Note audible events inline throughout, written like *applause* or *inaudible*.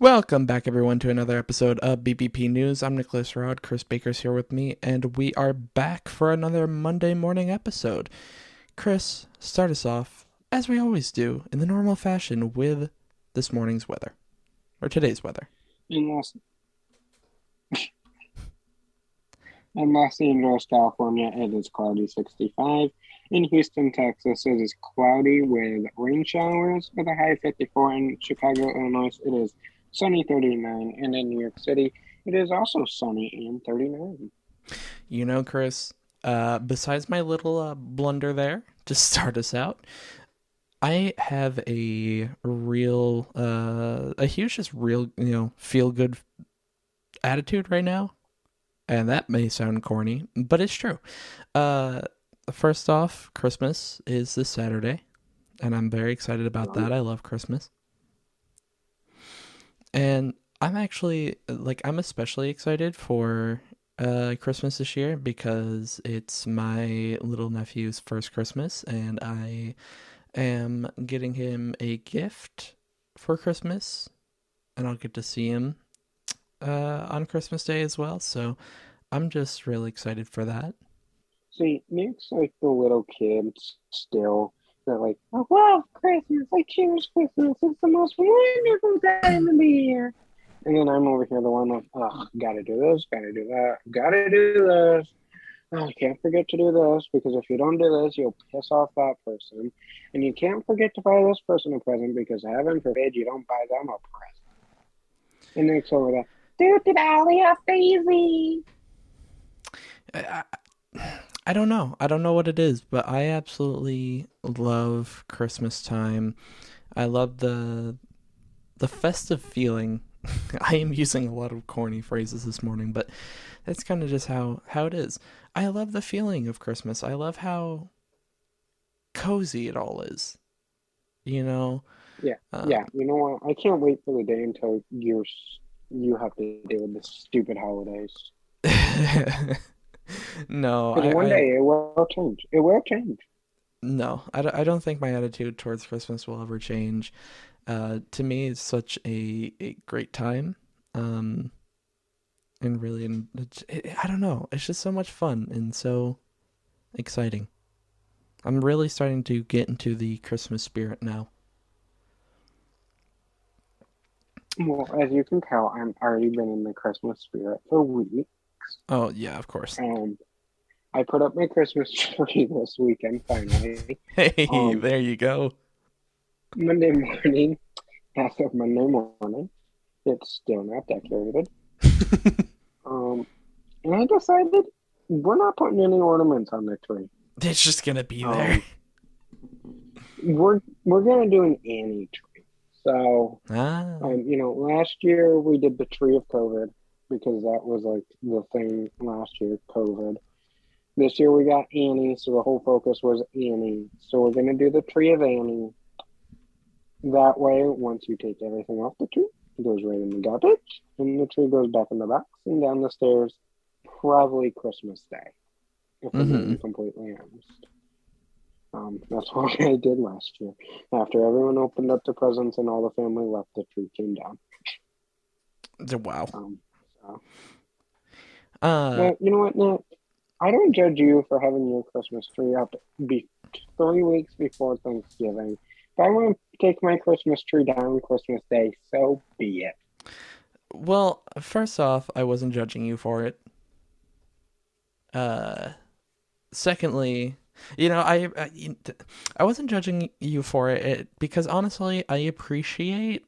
Welcome back, everyone, to another episode of BBP News. I'm Nicholas Rod. Chris Baker's here with me, and we are back for another Monday morning episode. Chris, start us off, as we always do, in the normal fashion, with this morning's weather, or today's weather. In Los, in Los Angeles, California, it is cloudy 65. In Houston, Texas, it is cloudy with rain showers with a high 54. In Chicago, Illinois, it is sunny 39. And in New York City, it is also sunny and 39. You know, Chris, uh, besides my little uh, blunder there to start us out, I have a real, uh, a huge, just real, you know, feel good attitude right now. And that may sound corny, but it's true. Uh, first off, Christmas is this Saturday, and I'm very excited about that. I love Christmas. And I'm actually like I'm especially excited for uh Christmas this year because it's my little nephew's first Christmas and I am getting him a gift for Christmas and I'll get to see him uh on Christmas Day as well. So I'm just really excited for that. See, Nick's like the little kids still. They're like, I love Christmas. I cherish Christmas. It's the most wonderful time of the year. And then I'm over here, the one like, oh, gotta do this, gotta do that, gotta do this. Oh, can't forget to do this because if you don't do this, you'll piss off that person. And you can't forget to buy this person a present because heaven forbid you don't buy them a present. And Nick's over there, dude, did have Daisy? I, I don't know. I don't know what it is, but I absolutely love Christmas time. I love the the festive feeling. *laughs* I am using a lot of corny phrases this morning, but that's kind of just how how it is. I love the feeling of Christmas. I love how cozy it all is. You know. Yeah, uh, yeah. You know what? I can't wait for the day until you're you have to deal with the stupid holidays. *laughs* no, I, one day it will change. It will change. No, I don't, I don't think my attitude towards Christmas will ever change. Uh, to me, it's such a, a great time. Um, and really, and it, I don't know, it's just so much fun and so exciting. I'm really starting to get into the Christmas spirit now. Well, as you can tell, I'm already been in the Christmas spirit for weeks. Oh yeah, of course. And I put up my Christmas *laughs* tree this weekend finally. hey, um, there you go. Monday morning, *laughs* as of Monday morning, it's still not decorated. *laughs* um, and I decided we're not putting any ornaments on the tree. It's just gonna be there. Um, we're we're gonna do an Annie tree. So, ah. um, you know, last year we did the tree of COVID because that was like the thing last year, COVID. This year we got Annie, so the whole focus was Annie. So we're gonna do the tree of Annie. That way, once you take everything off the tree, it goes right in the garbage, and the tree goes back in the box and down the stairs. Probably Christmas Day, if mm-hmm. I'm completely honest. Um, that's *laughs* what I did last year. After everyone opened up the presents and all the family left, the tree came down. Wow. Um, so. Uh, you know what, Nick? I don't judge you for having your Christmas tree up be three weeks before Thanksgiving. If I want to take my Christmas tree down Christmas Day, so be it. Well, first off, I wasn't judging you for it. Uh, secondly, you know, I, I I wasn't judging you for it because honestly, I appreciate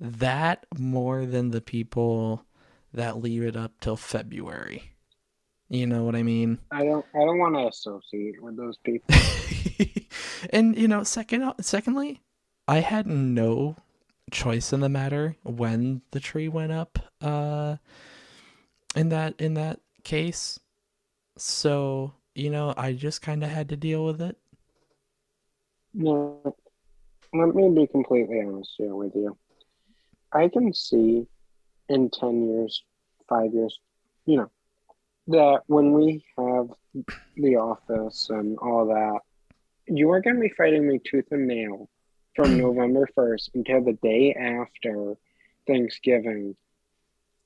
that more than the people that leave it up till February. You know what I mean? I don't. I don't want to associate with those people. *laughs* and you know, second, secondly, I had no choice in the matter when the tree went up. Uh, in that in that case, so you know, I just kind of had to deal with it. No, let me be completely honest here with you. I can see in ten years, five years, you know, that when we have the office and all that, you are going to be fighting me tooth and nail from mm. November 1st until the day after Thanksgiving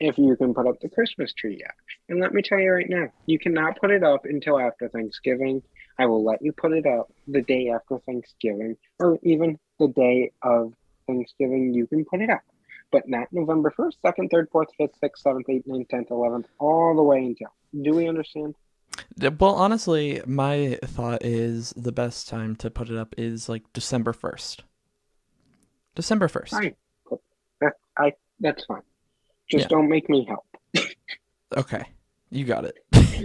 if you can put up the Christmas tree yet. And let me tell you right now, you cannot put it up until after Thanksgiving. I will let you put it up the day after Thanksgiving or even the day of Thanksgiving. You can put it up, but not November 1st, 2nd, 3rd, 4th, 5th, 6th, 7th, 8th, 9th, 10th, 11th, all the way until. Do we understand? Well, honestly, my thought is the best time to put it up is like December 1st. December 1st. Fine. That, I, that's fine. Just yeah. don't make me help. okay. You got it.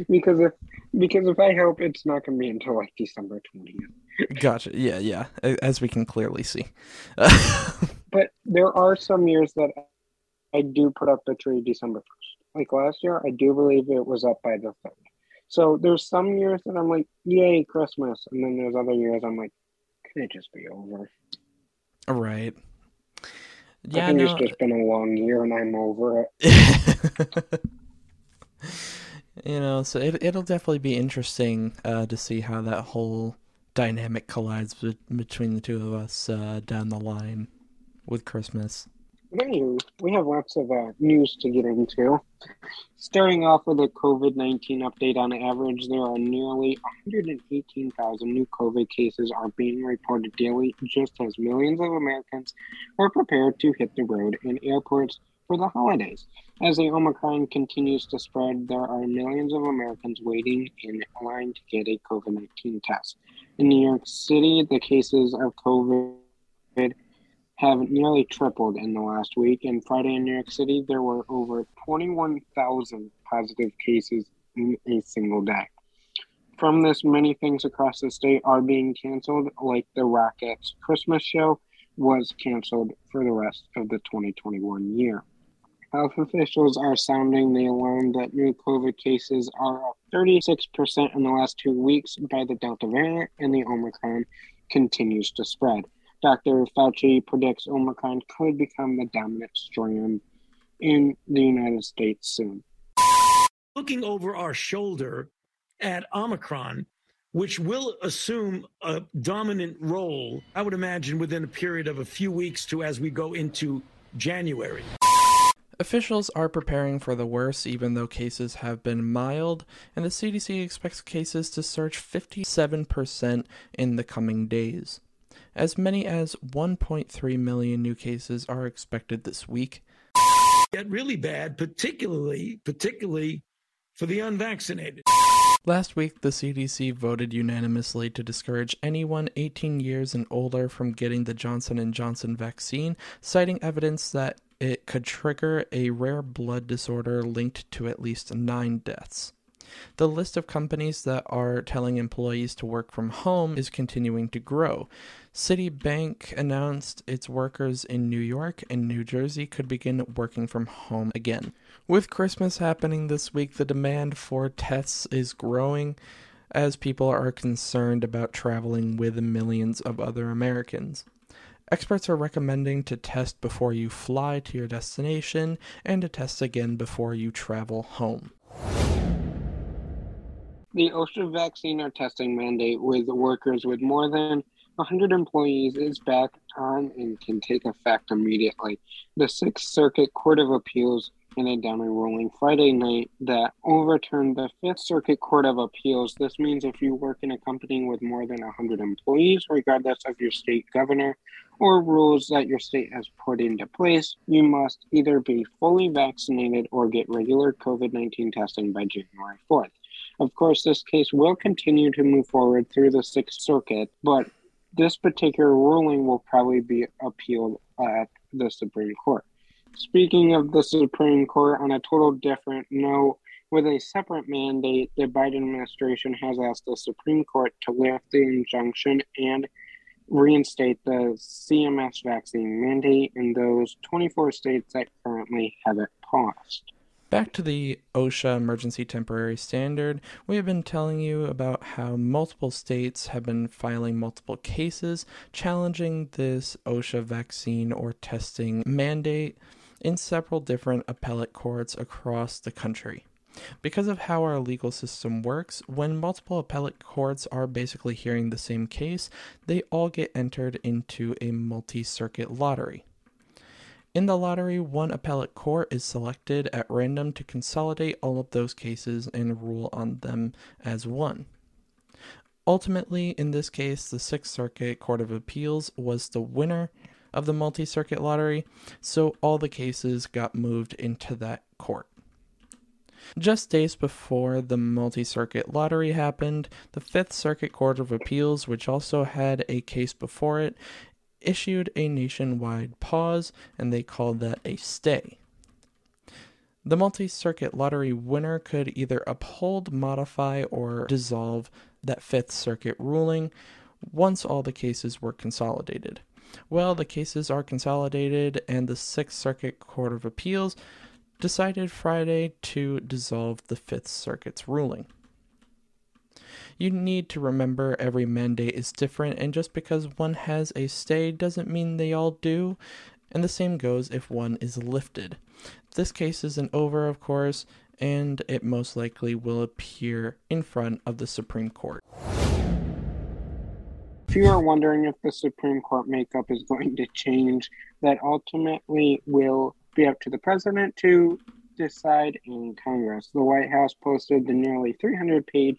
*laughs* because if because if I help, it's not going to be until like December twentieth. gotcha. Yeah, yeah. As we can clearly see. *laughs* but there are some years that I do put up the tree December first. Like last year, I do believe it was up by the third. So there's some years that I'm like, yay, Christmas. And then there's other years I'm like, can it just be over? Right. Yeah, I think no. it's just been a long year and I'm over it. *laughs* you know, so it, it'll definitely be interesting uh, to see how that whole dynamic collides be- between the two of us uh, down the line with Christmas. Anywho, we have lots of uh, news to get into. Starting off with a COVID 19 update on average, there are nearly 118,000 new COVID cases are being reported daily, just as millions of Americans are prepared to hit the road in airports for the holidays. As the Omicron continues to spread, there are millions of Americans waiting in line to get a COVID 19 test. In New York City, the cases of COVID have nearly tripled in the last week. And Friday in New York City, there were over 21,000 positive cases in a single day. From this, many things across the state are being canceled, like the Rockettes Christmas show was canceled for the rest of the 2021 year. Health officials are sounding the alarm that new COVID cases are up 36% in the last two weeks by the Delta variant, and the Omicron continues to spread. Dr. Fauci predicts Omicron could become the dominant strain in the United States soon. Looking over our shoulder at Omicron, which will assume a dominant role, I would imagine, within a period of a few weeks to as we go into January. Officials are preparing for the worst, even though cases have been mild, and the CDC expects cases to surge 57% in the coming days. As many as 1.3 million new cases are expected this week. Get really bad, particularly particularly for the unvaccinated. Last week, the CDC voted unanimously to discourage anyone 18 years and older from getting the Johnson & Johnson vaccine, citing evidence that it could trigger a rare blood disorder linked to at least 9 deaths. The list of companies that are telling employees to work from home is continuing to grow. Citibank announced its workers in New York and New Jersey could begin working from home again. With Christmas happening this week, the demand for tests is growing as people are concerned about traveling with millions of other Americans. Experts are recommending to test before you fly to your destination and to test again before you travel home. The OSHA vaccine or testing mandate with workers with more than 100 employees is back on and can take effect immediately. The Sixth Circuit Court of Appeals down a ruling Friday night that overturned the Fifth Circuit Court of Appeals. This means if you work in a company with more than 100 employees, regardless of your state governor or rules that your state has put into place, you must either be fully vaccinated or get regular COVID 19 testing by January 4th. Of course, this case will continue to move forward through the Sixth Circuit, but this particular ruling will probably be appealed at the Supreme Court. Speaking of the Supreme Court, on a total different note, with a separate mandate, the Biden administration has asked the Supreme Court to lift the injunction and reinstate the CMS vaccine mandate in those 24 states that currently have it paused. Back to the OSHA emergency temporary standard, we have been telling you about how multiple states have been filing multiple cases challenging this OSHA vaccine or testing mandate in several different appellate courts across the country. Because of how our legal system works, when multiple appellate courts are basically hearing the same case, they all get entered into a multi circuit lottery. In the lottery, one appellate court is selected at random to consolidate all of those cases and rule on them as one. Ultimately, in this case, the Sixth Circuit Court of Appeals was the winner of the multi circuit lottery, so all the cases got moved into that court. Just days before the multi circuit lottery happened, the Fifth Circuit Court of Appeals, which also had a case before it, issued a nationwide pause, and they called that a stay. The multi circuit lottery winner could either uphold, modify, or dissolve that Fifth Circuit ruling once all the cases were consolidated. Well, the cases are consolidated, and the Sixth Circuit Court of Appeals decided Friday to dissolve the Fifth Circuit's ruling. You need to remember every mandate is different, and just because one has a stay doesn't mean they all do, and the same goes if one is lifted. This case isn't over, of course, and it most likely will appear in front of the Supreme Court. If you are wondering if the Supreme Court makeup is going to change, that ultimately will be up to the president to decide in Congress. The White House posted the nearly 300 page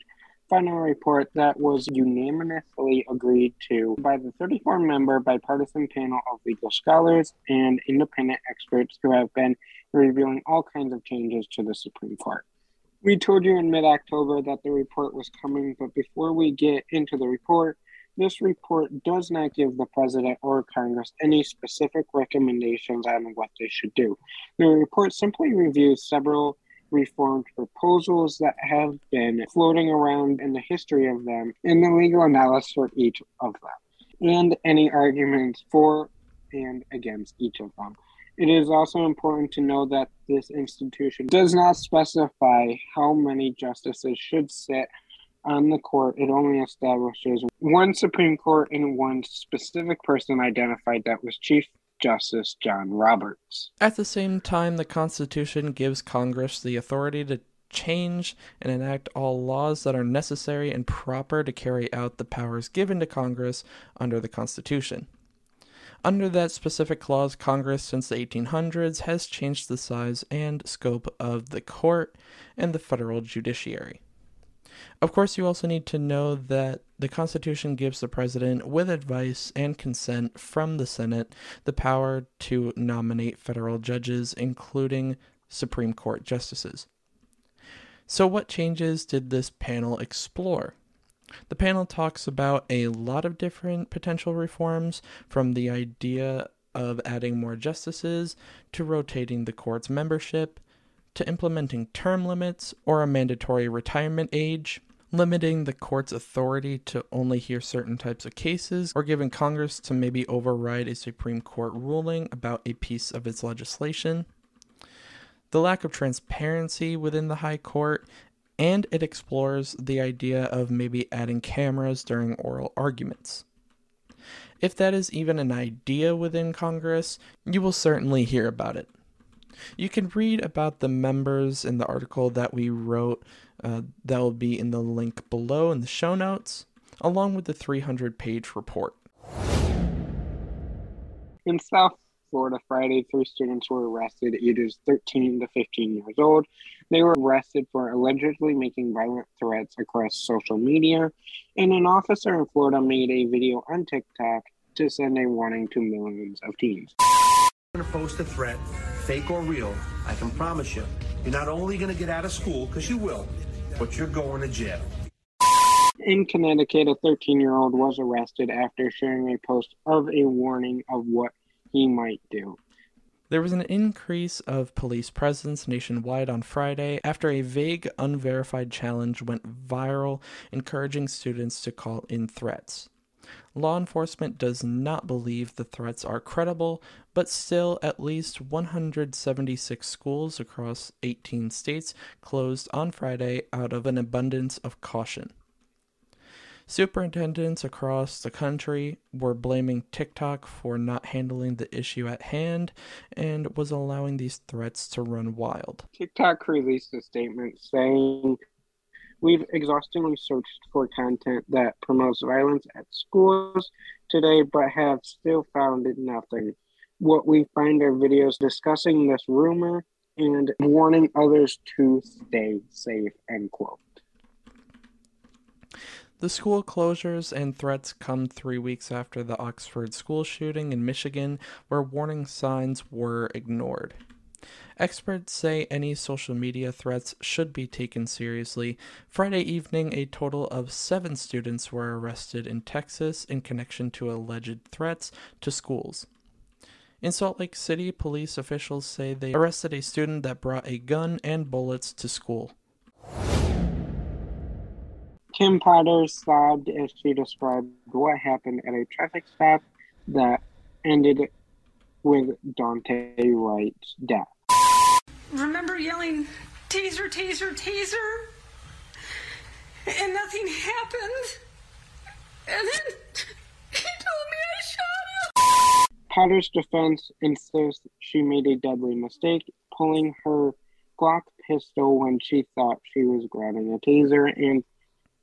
final report that was unanimously agreed to by the 34 member bipartisan panel of legal scholars and independent experts who have been revealing all kinds of changes to the Supreme Court. We told you in mid October that the report was coming, but before we get into the report, this report does not give the President or Congress any specific recommendations on what they should do. The report simply reviews several reformed proposals that have been floating around in the history of them and the legal analysis for each of them, and any arguments for and against each of them. It is also important to know that this institution does not specify how many justices should sit on the court, it only establishes one Supreme Court and one specific person identified that was Chief Justice John Roberts. At the same time, the Constitution gives Congress the authority to change and enact all laws that are necessary and proper to carry out the powers given to Congress under the Constitution. Under that specific clause, Congress since the 1800s has changed the size and scope of the court and the federal judiciary. Of course, you also need to know that the Constitution gives the President, with advice and consent from the Senate, the power to nominate federal judges, including Supreme Court justices. So, what changes did this panel explore? The panel talks about a lot of different potential reforms, from the idea of adding more justices to rotating the court's membership to implementing term limits or a mandatory retirement age, limiting the court's authority to only hear certain types of cases, or giving Congress to maybe override a Supreme Court ruling about a piece of its legislation. The lack of transparency within the High Court, and it explores the idea of maybe adding cameras during oral arguments. If that is even an idea within Congress, you will certainly hear about it. You can read about the members in the article that we wrote. Uh, that will be in the link below in the show notes, along with the 300 page report. In South Florida, Friday, three students were arrested, ages 13 to 15 years old. They were arrested for allegedly making violent threats across social media, and an officer in Florida made a video on TikTok to send a warning to millions of teens. I'm going to post a threat fake or real, I can promise you, you're not only going to get out of school, because you will, but you're going to jail. In Connecticut, a 13 year old was arrested after sharing a post of a warning of what he might do. There was an increase of police presence nationwide on Friday after a vague, unverified challenge went viral, encouraging students to call in threats. Law enforcement does not believe the threats are credible, but still, at least 176 schools across 18 states closed on Friday out of an abundance of caution. Superintendents across the country were blaming TikTok for not handling the issue at hand and was allowing these threats to run wild. TikTok released a statement saying We've exhaustively searched for content that promotes violence at schools today, but have still found nothing. What we find are videos discussing this rumor and warning others to stay safe, end quote. The school closures and threats come three weeks after the Oxford school shooting in Michigan, where warning signs were ignored. Experts say any social media threats should be taken seriously. Friday evening, a total of seven students were arrested in Texas in connection to alleged threats to schools. In Salt Lake City, police officials say they arrested a student that brought a gun and bullets to school. Kim Potter sobbed as she described what happened at a traffic stop that ended with Daunte Wright's death. Remember yelling, taser, taser, taser? And nothing happened. And then he told me I shot him. Potter's defense insists she made a deadly mistake, pulling her Glock pistol when she thought she was grabbing a taser and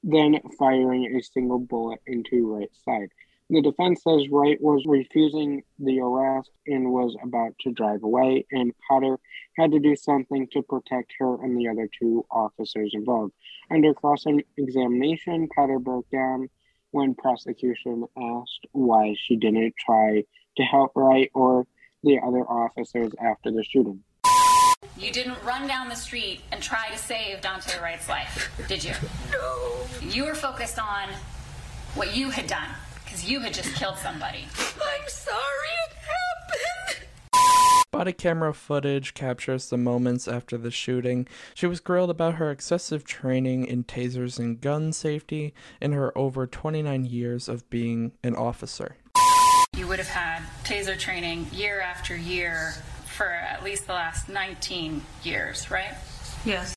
then firing a single bullet into Wright's side. The defense says Wright was refusing the arrest and was about to drive away, and Potter had to do something to protect her and the other two officers involved. Under cross examination, Potter broke down when prosecution asked why she didn't try to help Wright or the other officers after the shooting. You didn't run down the street and try to save Daunte Wright's life, did you? No. You were focused on what you had done because you had just killed somebody. *laughs* I'm sorry it happened. Body camera footage captures the moments after the shooting. She was grilled about her excessive training in tasers and gun safety in her over 29 years of being an officer. You would have had taser training year after year for at least the last 19 years, right? Yes.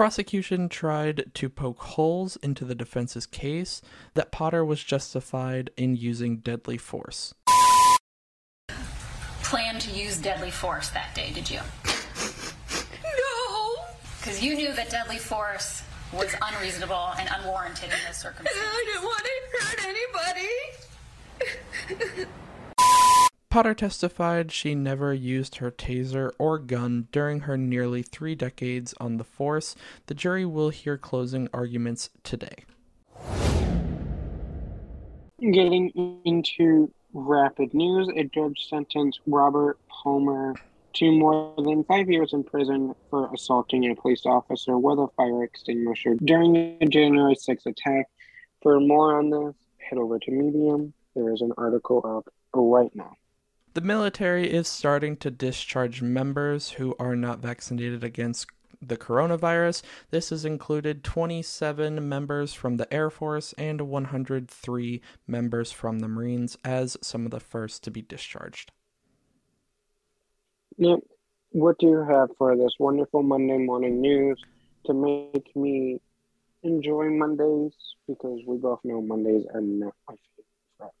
Prosecution tried to poke holes into the defense's case that Potter was justified in using deadly force. Plan to use deadly force that day, did you? No. Because you knew that deadly force was unreasonable and unwarranted in this circumstance. I didn't want to hurt anybody. *laughs* Potter testified she never used her taser or gun during her nearly three decades on the force. The jury will hear closing arguments today. Getting into rapid news, a judge sentenced Robert Palmer to more than five years in prison for assaulting a police officer with a fire extinguisher during the January 6th attack. For more on this, head over to Medium. There is an article up right now. The military is starting to discharge members who are not vaccinated against the coronavirus. This has included 27 members from the Air Force and 103 members from the Marines as some of the first to be discharged. Nick, what do you have for this wonderful Monday morning news to make me enjoy Mondays? Because we both know Mondays are not my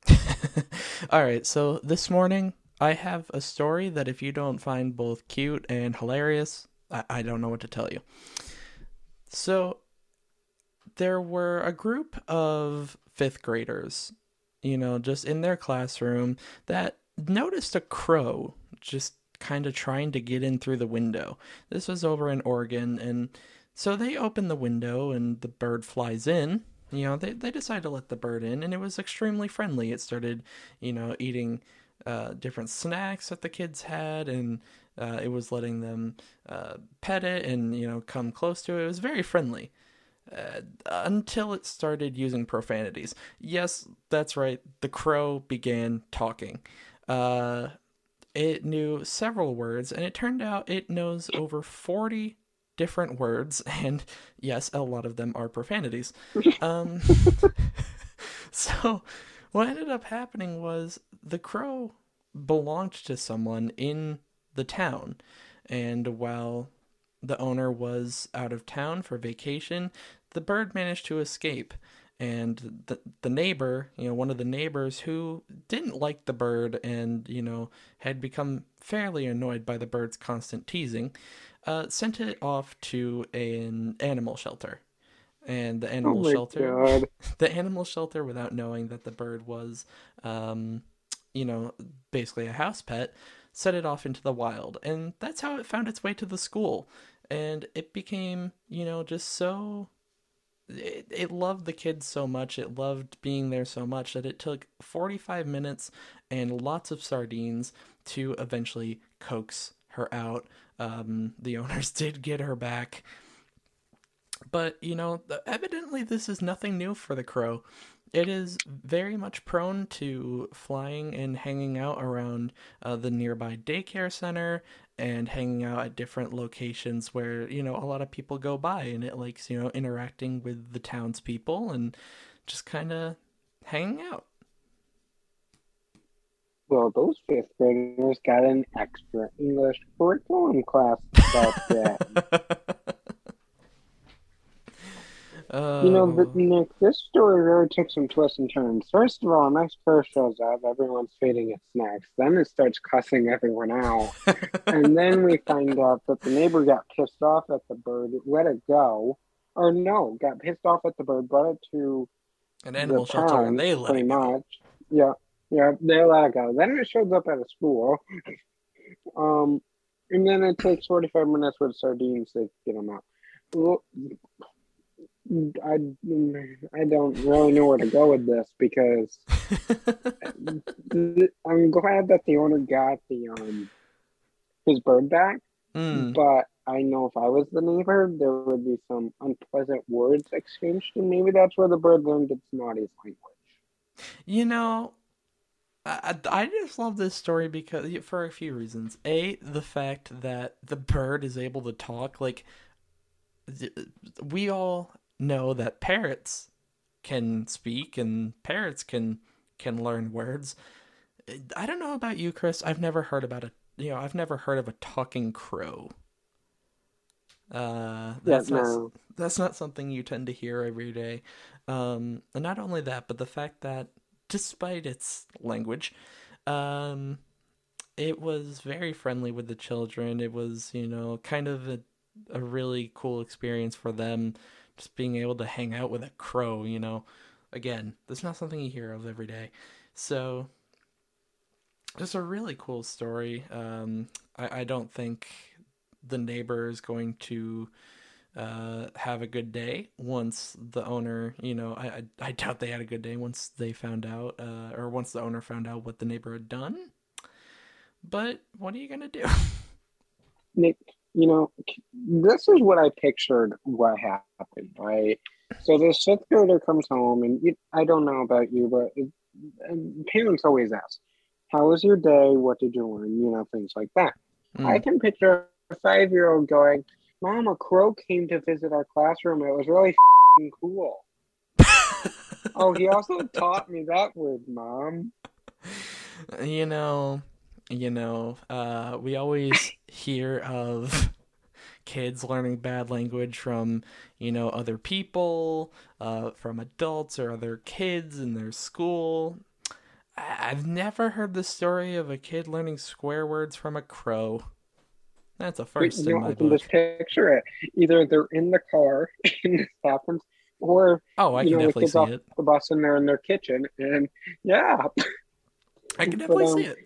favorite. *laughs* All right, so this morning I have a story that if you don't find both cute and hilarious, I, I don't know what to tell you. So, there were a group of fifth graders, you know, just in their classroom that noticed a crow just kind of trying to get in through the window. This was over in Oregon, and so they open the window and the bird flies in. You know, they, they decide to let the bird in, and it was extremely friendly. It started, you know, eating uh, different snacks that the kids had, and uh, it was letting them uh, pet it and you know come close to it. It was very friendly uh, until it started using profanities. Yes, that's right. The crow began talking. Uh, it knew several words, and it turned out it knows over forty different words, *laughs* and yes, a lot of them are profanities. *laughs* Um, *laughs* so what ended up happening was the crow belonged to someone in the town. And while the owner was out of town for vacation, the bird managed to escape. and the the neighbor, you know, one of the neighbors who didn't like the bird and you know had become fairly annoyed by the bird's constant teasing, uh, sent it off to an animal shelter. And the animal oh shelter, *laughs* the animal shelter, without knowing that the bird was, um, you know, basically a house pet, set it off into the wild, and that's how it found its way to the school. And it became, you know, just so it, it loved the kids so much, it loved being there so much that it took 45 minutes and lots of sardines to eventually coax her out. Um, the *laughs* owners did get her back. But, you know, evidently this is nothing new for the crow. It is very much prone to flying and hanging out around uh, the nearby daycare center and hanging out at different locations where, you know, a lot of people go by and it likes, you know, interacting with the townspeople and just kind of hanging out. Well, those fifth graders got an extra English curriculum class about that. *laughs* Uh, you know, but Nick, this story really took some twists and turns. First of all, a nice crow shows up, everyone's feeding it snacks. Then it starts cussing everyone out. *laughs* and then we find out that the neighbor got pissed off at the bird, let it go. Or no, got pissed off at the bird, brought it to an animal the shelter, and they let it go. Much. Yeah, yeah, they let it go. Then it shows up at a school. *laughs* um, and then it takes 45 minutes with sardines to get them out. Well, I I don't really know where to go with this because *laughs* I'm glad that the owner got the um his bird back, mm. but I know if I was the neighbor, there would be some unpleasant words exchanged, and maybe that's where the bird learned its naughty language. You know, I, I just love this story because for a few reasons. A, the fact that the bird is able to talk, like we all know that parrots can speak and parrots can can learn words. I don't know about you, Chris. I've never heard about a you know I've never heard of a talking crow. Uh, that's yeah, no. not that's not something you tend to hear every day. Um, and not only that, but the fact that despite its language, um, it was very friendly with the children. It was you know kind of a a really cool experience for them just being able to hang out with a crow, you know. Again, that's not something you hear of every day. So, just a really cool story. Um, I, I don't think the neighbor is going to uh, have a good day once the owner, you know, I, I, I doubt they had a good day once they found out, uh, or once the owner found out what the neighbor had done. But what are you gonna do? *laughs* Nick, you know, this is what I pictured what happened, right? So this fifth grader comes home, and you, I don't know about you, but it, parents always ask, "How was your day? What did you learn?" You know, things like that. Mm. I can picture a five-year-old going, "Mom, a crow came to visit our classroom. It was really cool." *laughs* oh, he also taught me that word, Mom. You know, you know, uh, we always hear of *laughs* kids learning bad language from, you know, other people, uh, from adults or other kids in their school. I've never heard the story of a kid learning swear words from a crow. That's a first you in know, my book. Just picture it. Either they're in the car and this happens, or oh, I can know, definitely see it. The bus and they're in their kitchen, and yeah, I can *laughs* definitely but, um, see it.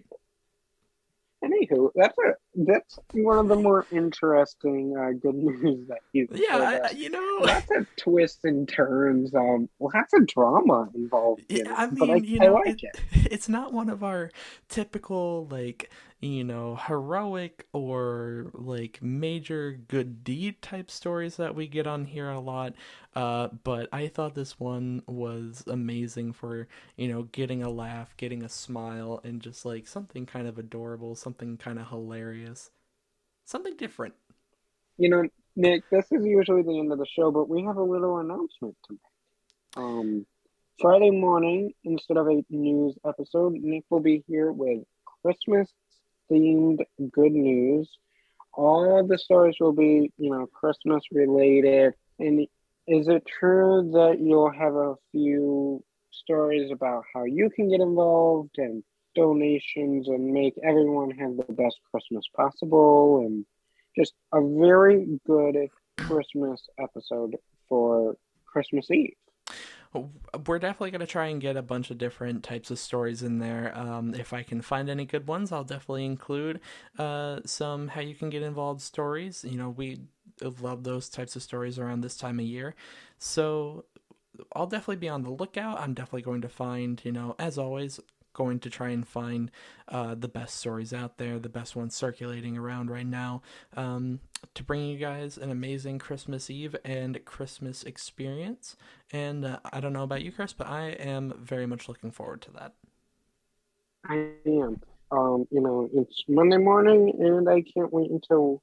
Anywho, that's a that's one of the more interesting uh, good *laughs* news that he's. Yeah, I, you know, lots of twists and turns. Um, lots of drama involved. Yeah, I mean, I, you know, like it, it. *laughs* it's not one of our typical like you know, heroic or like major good deed type stories that we get on here a lot. Uh, but I thought this one was amazing for, you know, getting a laugh, getting a smile, and just like something kind of adorable, something kind of hilarious, something different. You know, Nick, this is usually the end of the show, but we have a little announcement to make. Um, Friday morning, instead of a news episode, Nick will be here with Christmas themed good news. All of the stories will be, you know, Christmas related. And is it true that you'll have a few stories about how you can get involved and donations and make everyone have the best Christmas possible and just a very good Christmas episode for Christmas Eve. We're definitely going to try and get a bunch of different types of stories in there. Um, if I can find any good ones, I'll definitely include uh, some how you can get involved stories. You know, we love those types of stories around this time of year. So I'll definitely be on the lookout. I'm definitely going to find, you know, as always, going to try and find uh, the best stories out there, the best ones circulating around right now, um, to bring you guys an amazing Christmas Eve and Christmas experience. And uh, I don't know about you, Chris, but I am very much looking forward to that. I am. Um, you know, it's Monday morning, and I can't wait until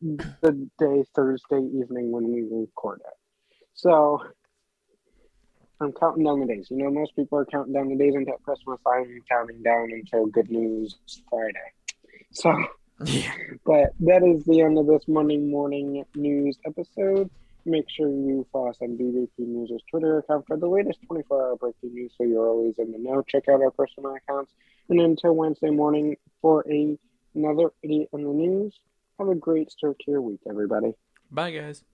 the day Thursday evening when we record it. So I'm counting down the days. You know, most people are counting down the days until Christmas. I'm counting down until Good News Friday. So, yeah. but that is the end of this Monday morning news episode. Make sure you follow us on BBP News' Twitter account for the latest 24 hour breaking news so you're always in the know. Check out our personal accounts. And until Wednesday morning for a, another Idiot in the News, have a great start to your week, everybody. Bye, guys.